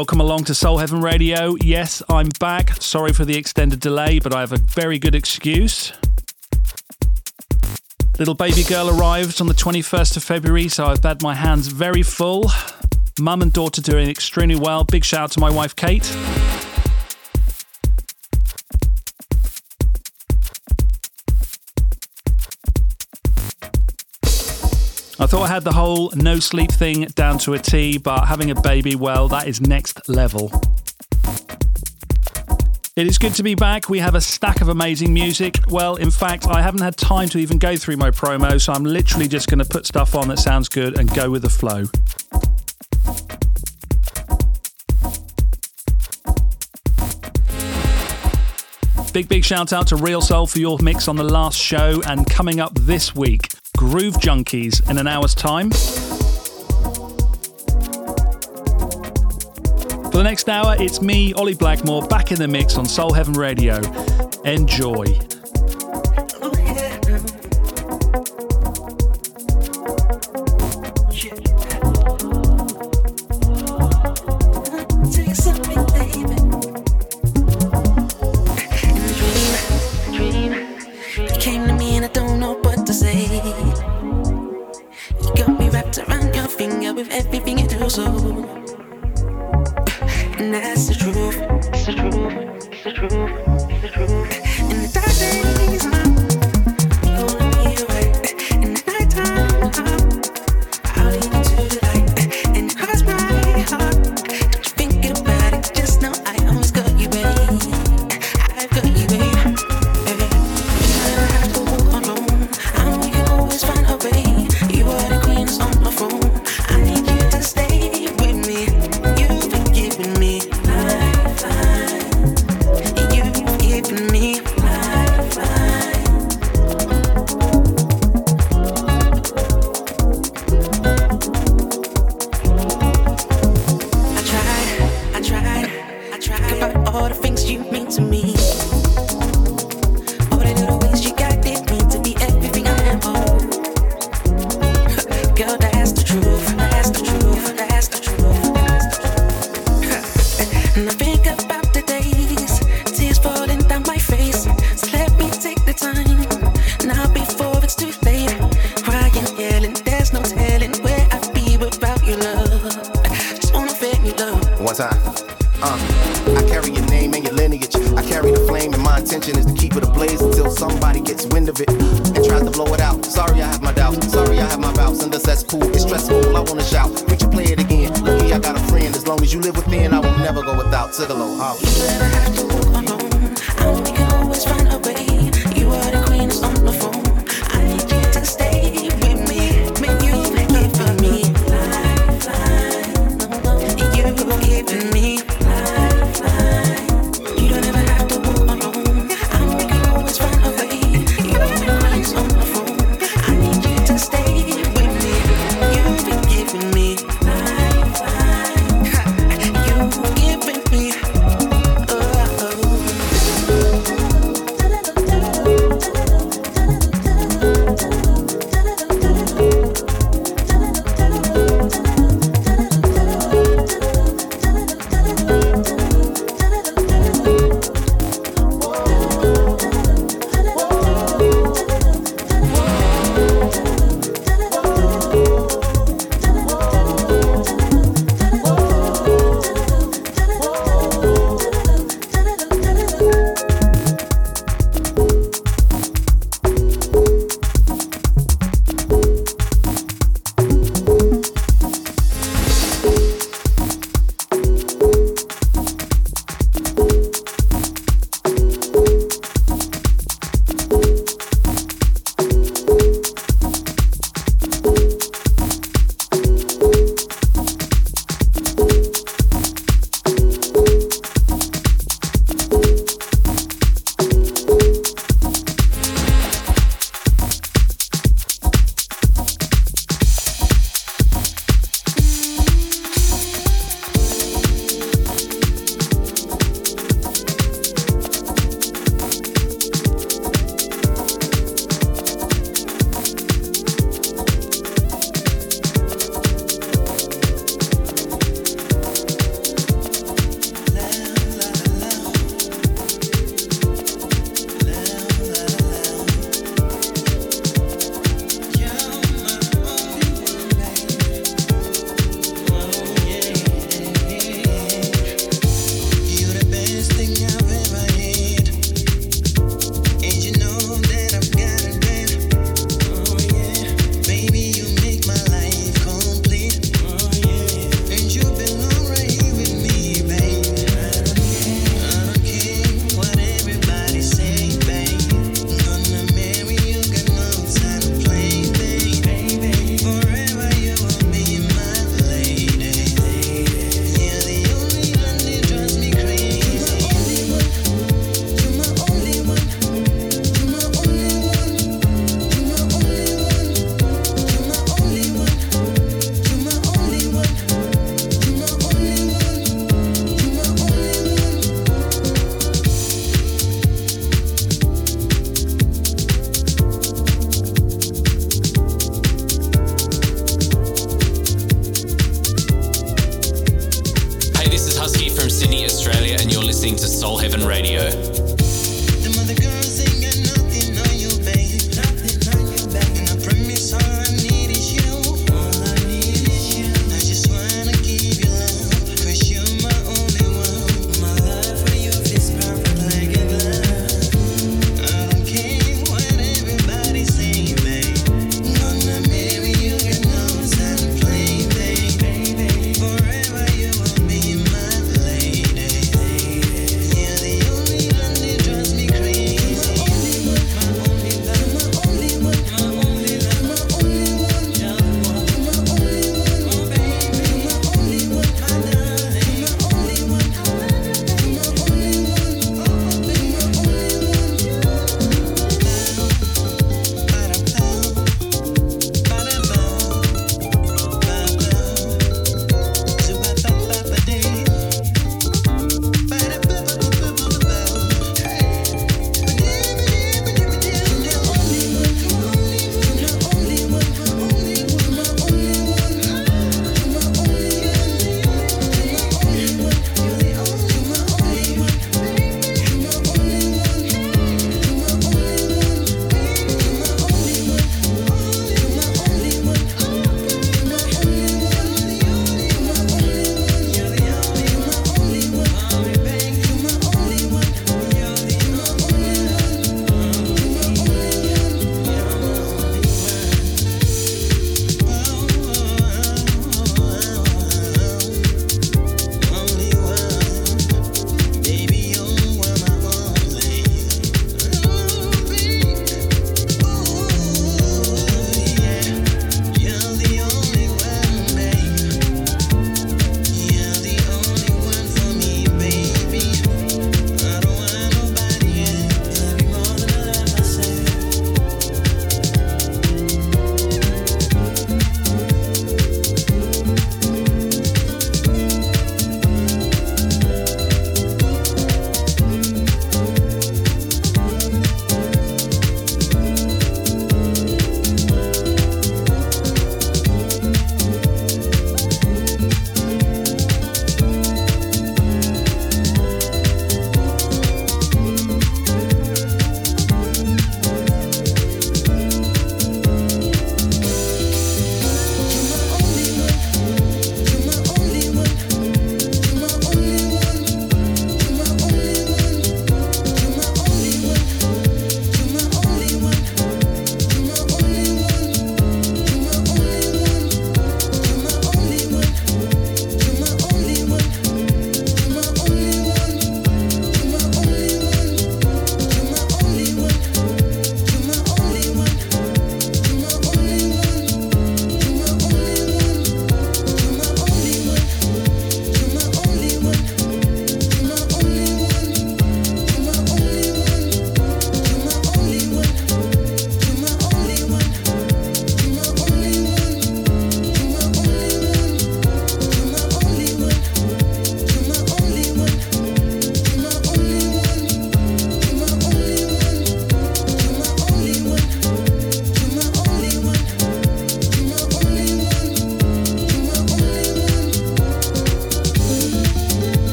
Welcome along to Soul Heaven Radio. Yes, I'm back. Sorry for the extended delay, but I have a very good excuse. Little baby girl arrived on the 21st of February, so I've had my hands very full. Mum and daughter doing extremely well. Big shout out to my wife, Kate. Thought I had the whole no sleep thing down to a T, but having a baby, well, that is next level. It is good to be back. We have a stack of amazing music. Well, in fact, I haven't had time to even go through my promo, so I'm literally just going to put stuff on that sounds good and go with the flow. Big, big shout out to Real Soul for your mix on the last show. And coming up this week, Groove Junkies in an hour's time. For the next hour, it's me, Ollie Blackmore, back in the mix on Soul Heaven Radio. Enjoy. with everything you do, so. And that's the truth. It's the truth. It's the truth. It's the truth.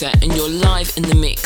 Producer, and you're live in the mix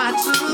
my two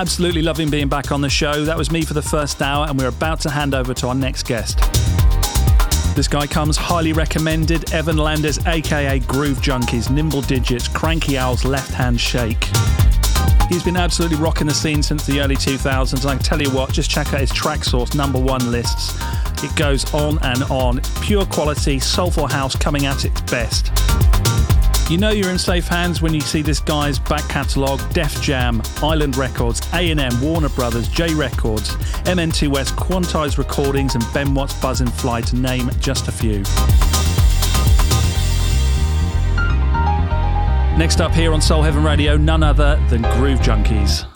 Absolutely loving being back on the show. That was me for the first hour, and we're about to hand over to our next guest. This guy comes highly recommended Evan Landers, aka Groove Junkies, Nimble Digits, Cranky Owls, Left Hand Shake. He's been absolutely rocking the scene since the early 2000s. And I can tell you what, just check out his Traxsource number one lists. It goes on and on. Pure quality, soulful house coming at its best. You know you're in safe hands when you see this guy's back catalogue: Def Jam, Island Records, A&M, Warner Brothers, J Records, MN2S, Quantize Recordings, and Ben Watt's Buzzin' Fly, to name just a few. Next up here on Soul Heaven Radio, none other than Groove Junkies.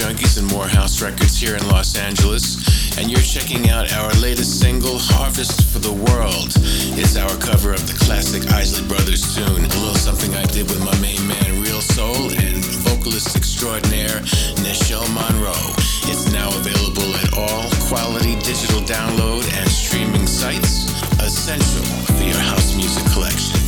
Junkies and Morehouse Records here in Los Angeles. And you're checking out our latest single, Harvest for the World. It's our cover of the classic Isley Brothers tune, a little something I did with my main man, Reel Soul, and vocalist extraordinaire, Nichelle Monroe. It's now available at all quality digital download and streaming sites, essential for your house music collection.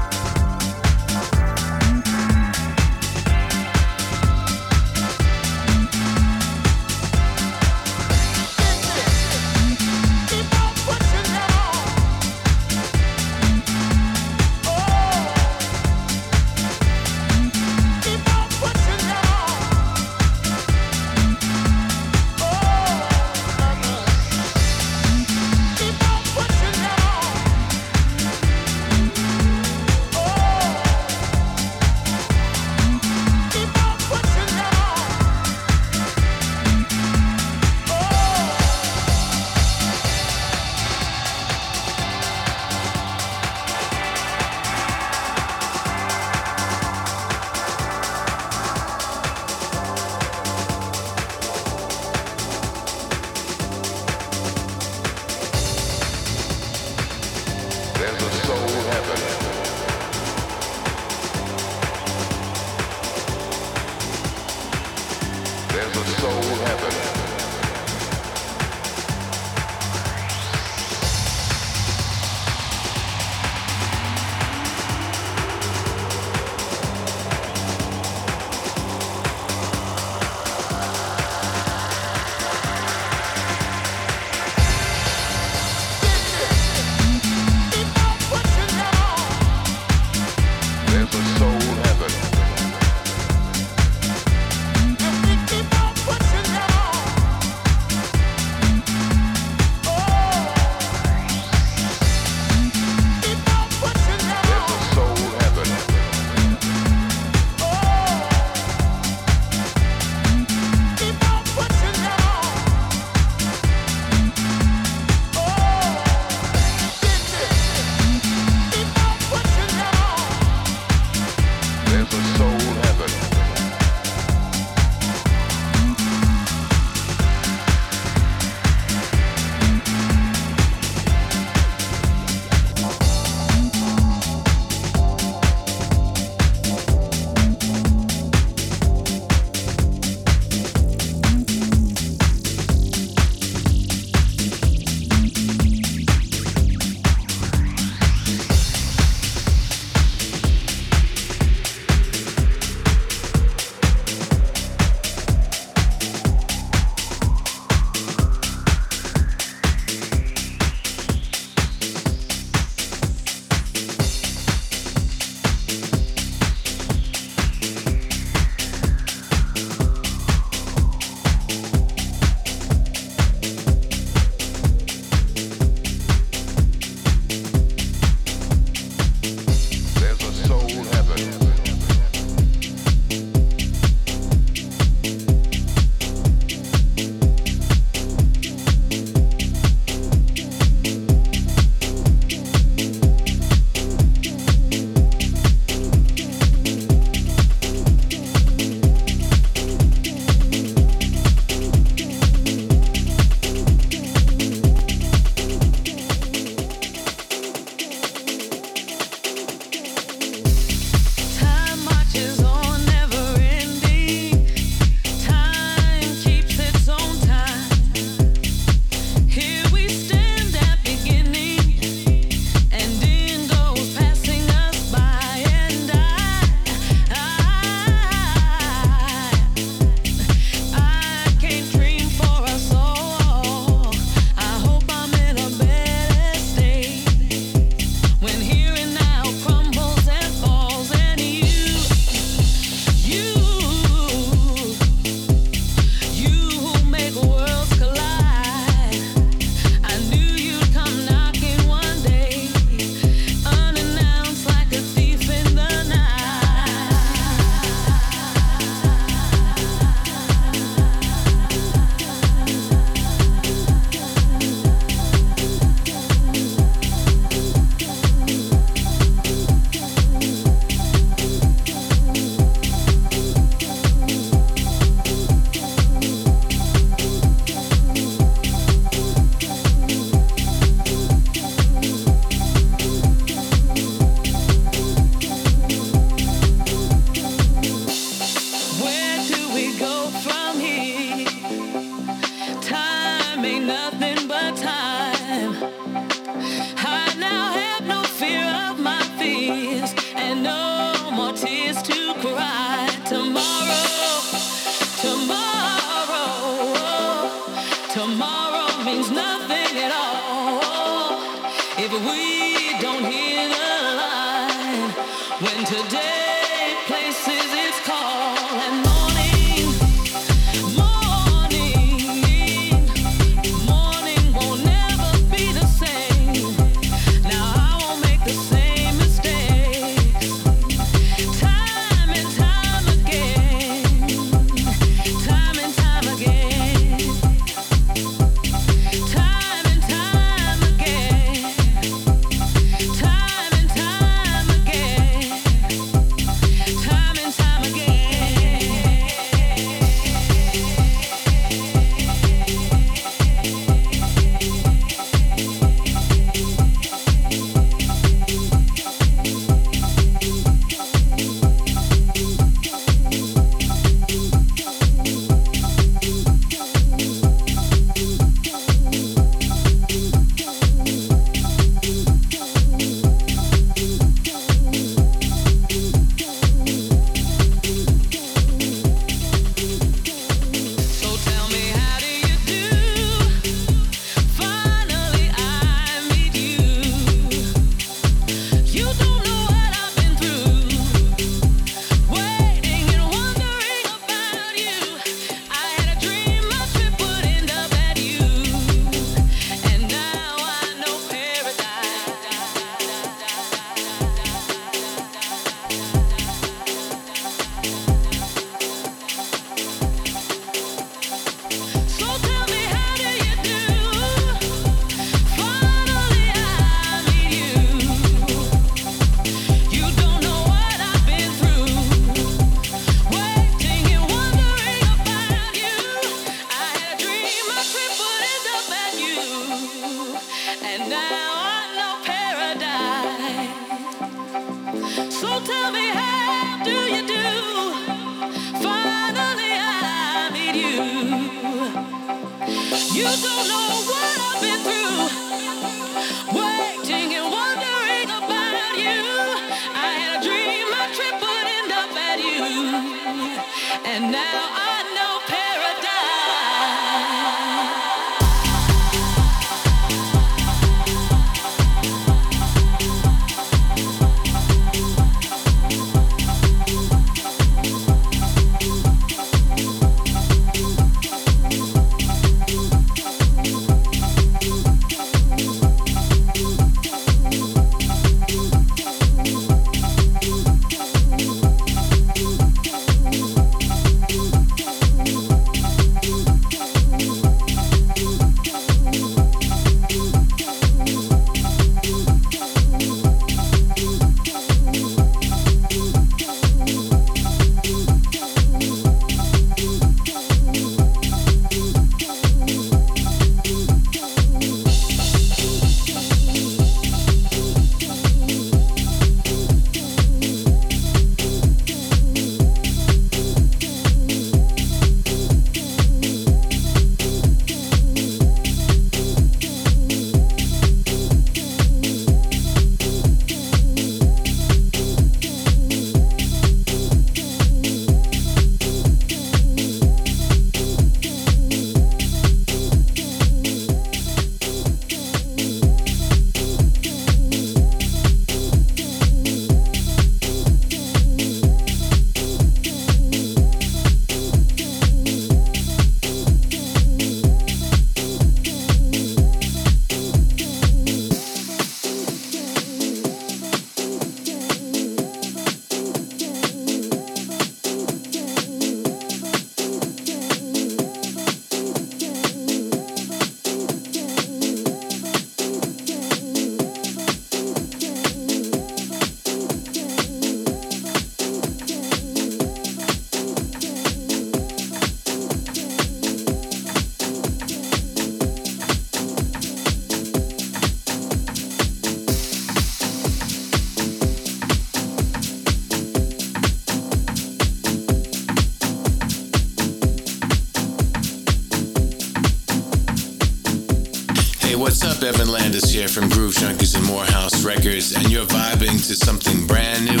from Groove Junkies and Morehouse Records, and you're vibing to something brand new.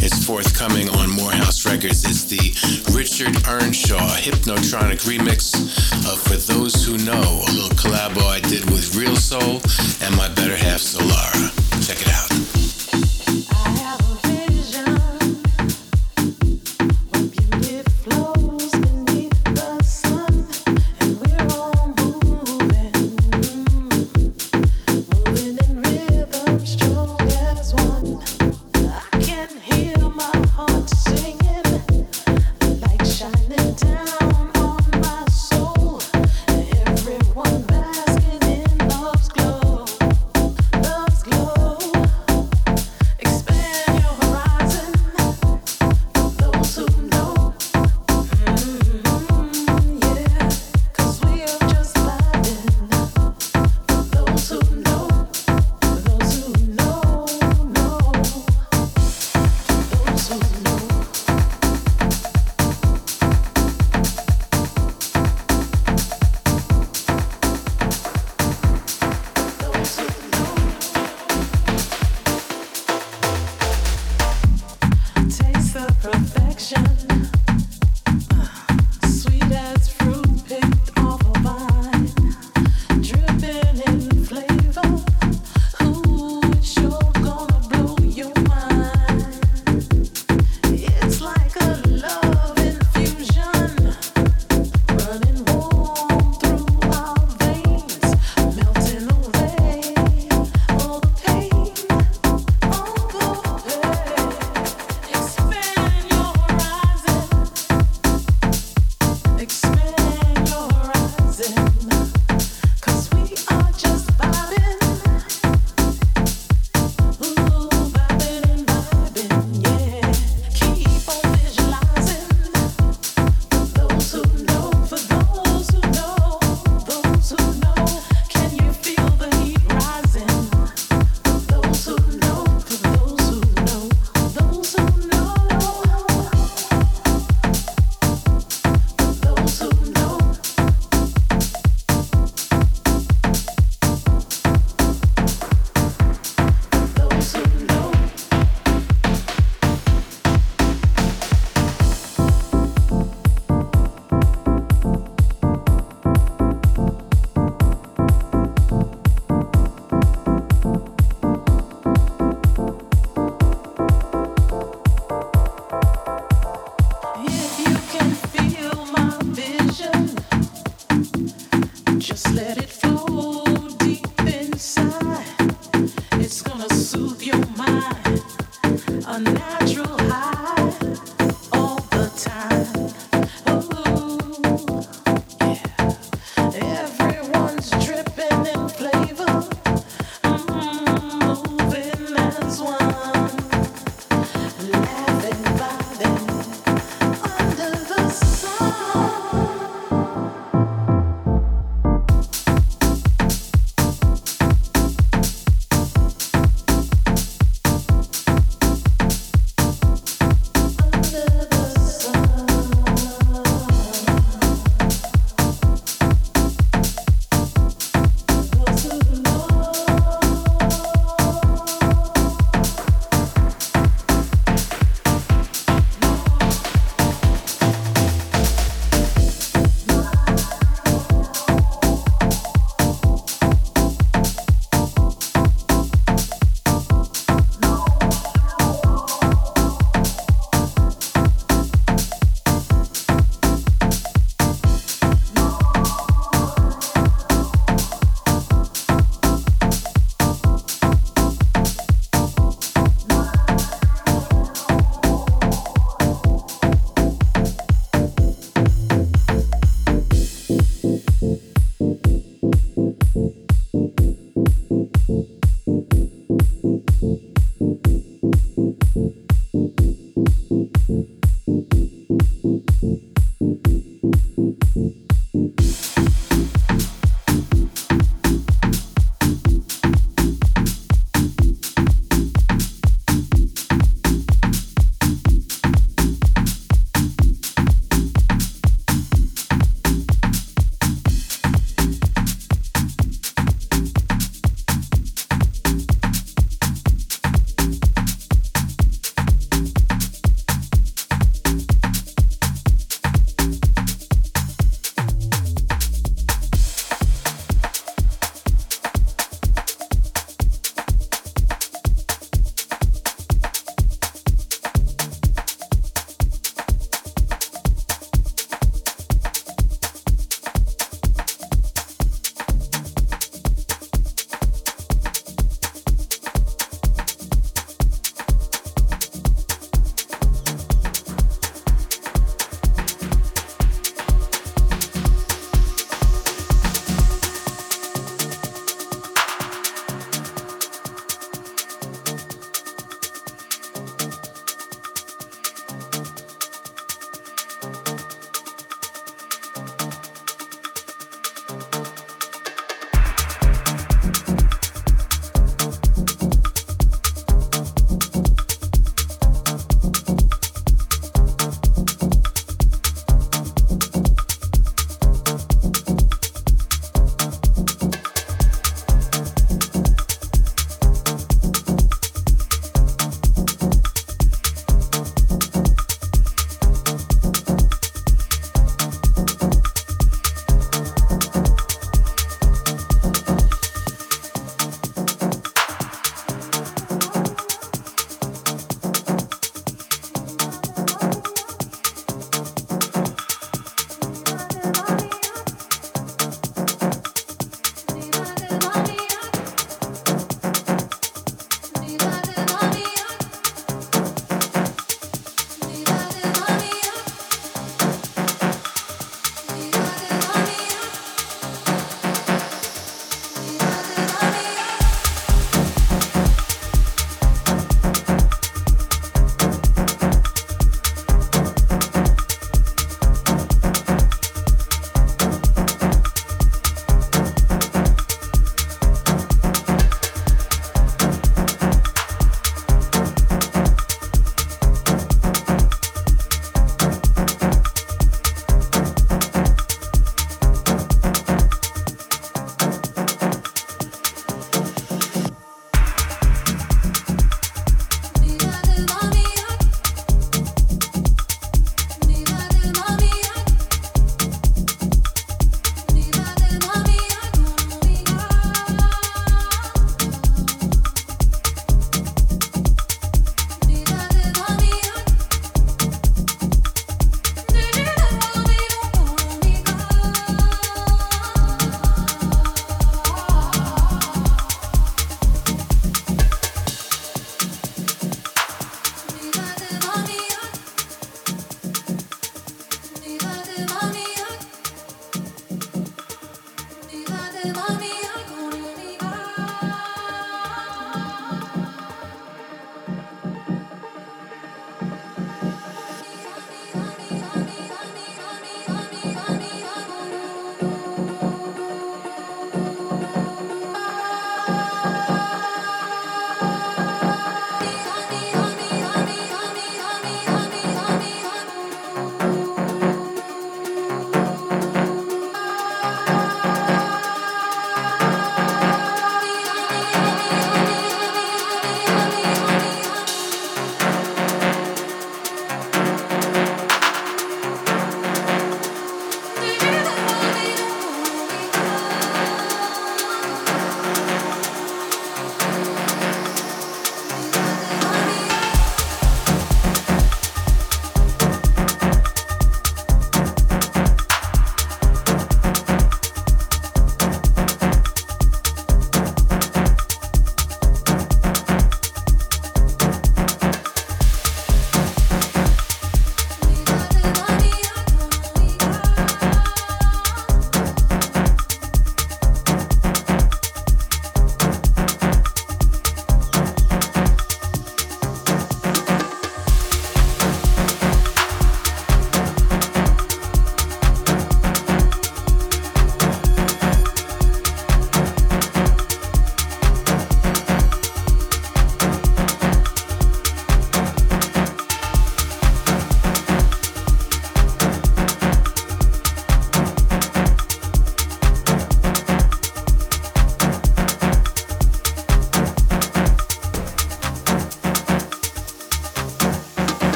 It's forthcoming on Morehouse Records. It's the Richard Earnshaw Hypnotronic remix of For Those Who Know, a little collabo I did with Reel Soul and my better half Solara. let it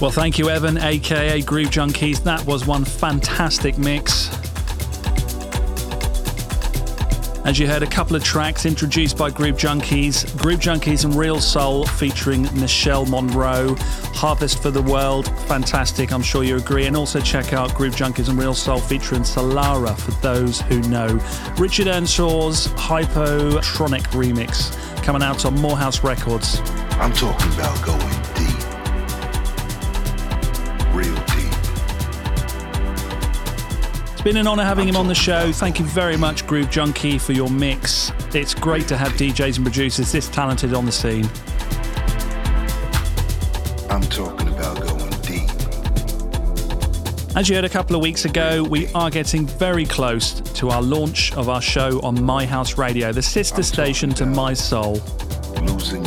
Well, thank you, Evan, aka Groove Junkies. That was one fantastic mix. As you heard, a couple of tracks introduced by Groove Junkies Groove Junkies and Reel Soul featuring Michelle Monroe, Harvest for the World, fantastic, I'm sure you agree. And also check out Groove Junkies and Reel Soul featuring Solara for those who know. Richard Earnshaw's Hypnotronic remix coming out on Morehouse Records. I'm talking about going It's been an honour having him on the show. Thank you very much, Groove Junkie, for your mix. It's great to have DJs and producers this talented on the scene. I'm talking about going deep. As you heard a couple of weeks ago, we are getting very close to our launch of our show on My House Radio, the sister station to My Soul. Losing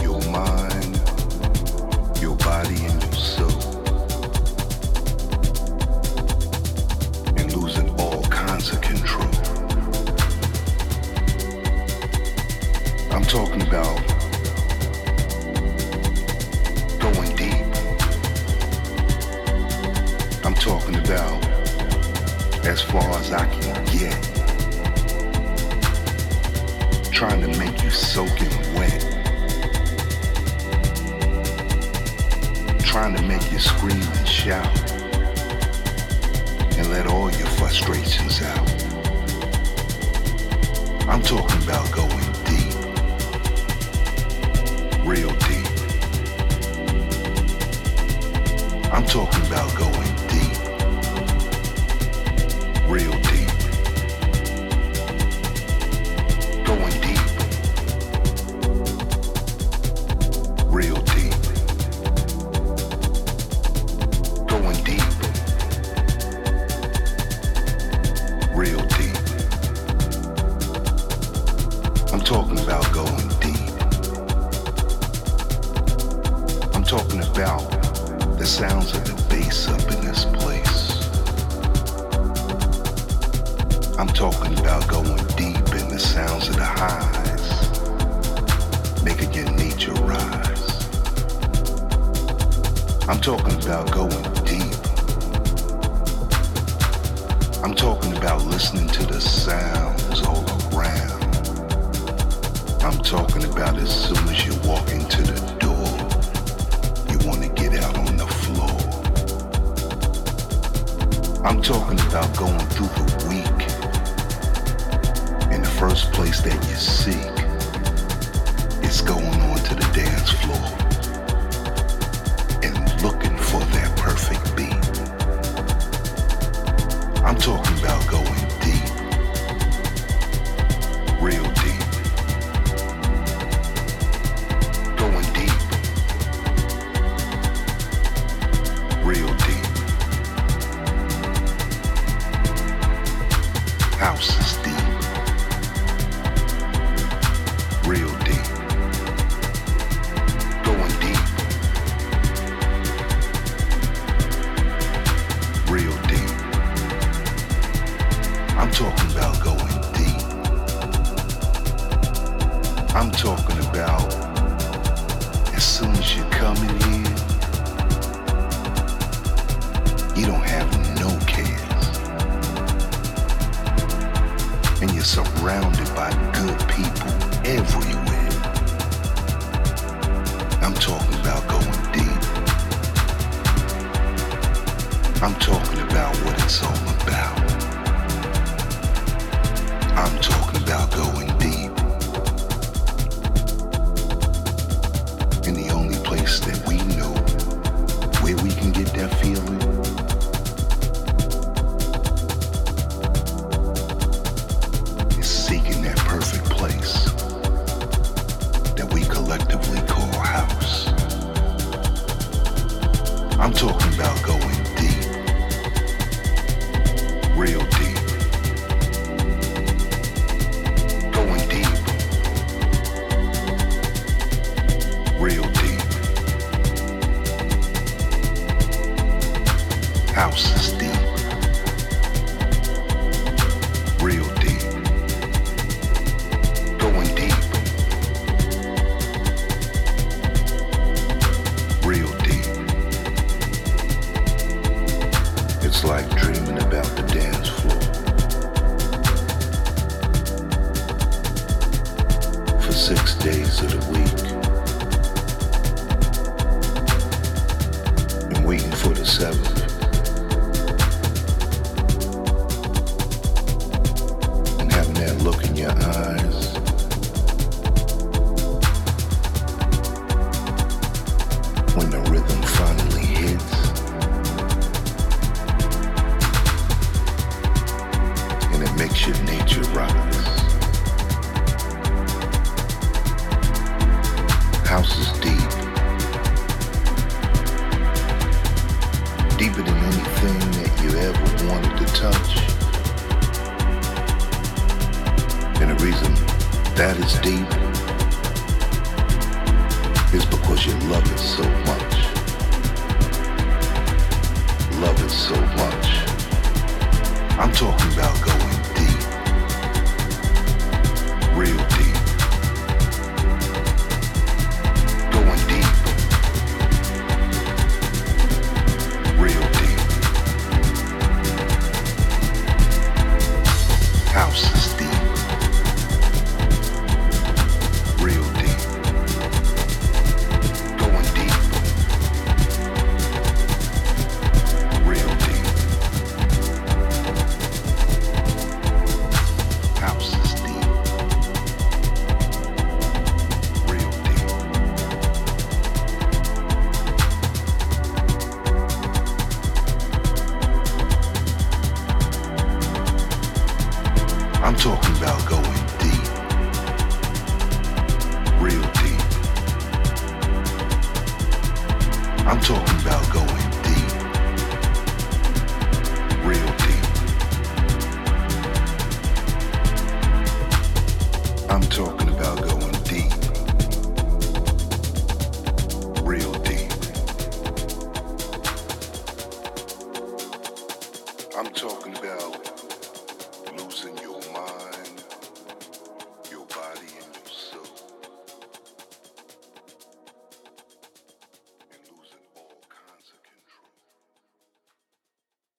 and you're surrounded by good people everywhere. I'm talking about going deep. I'm talking about what it's all about. I'm talking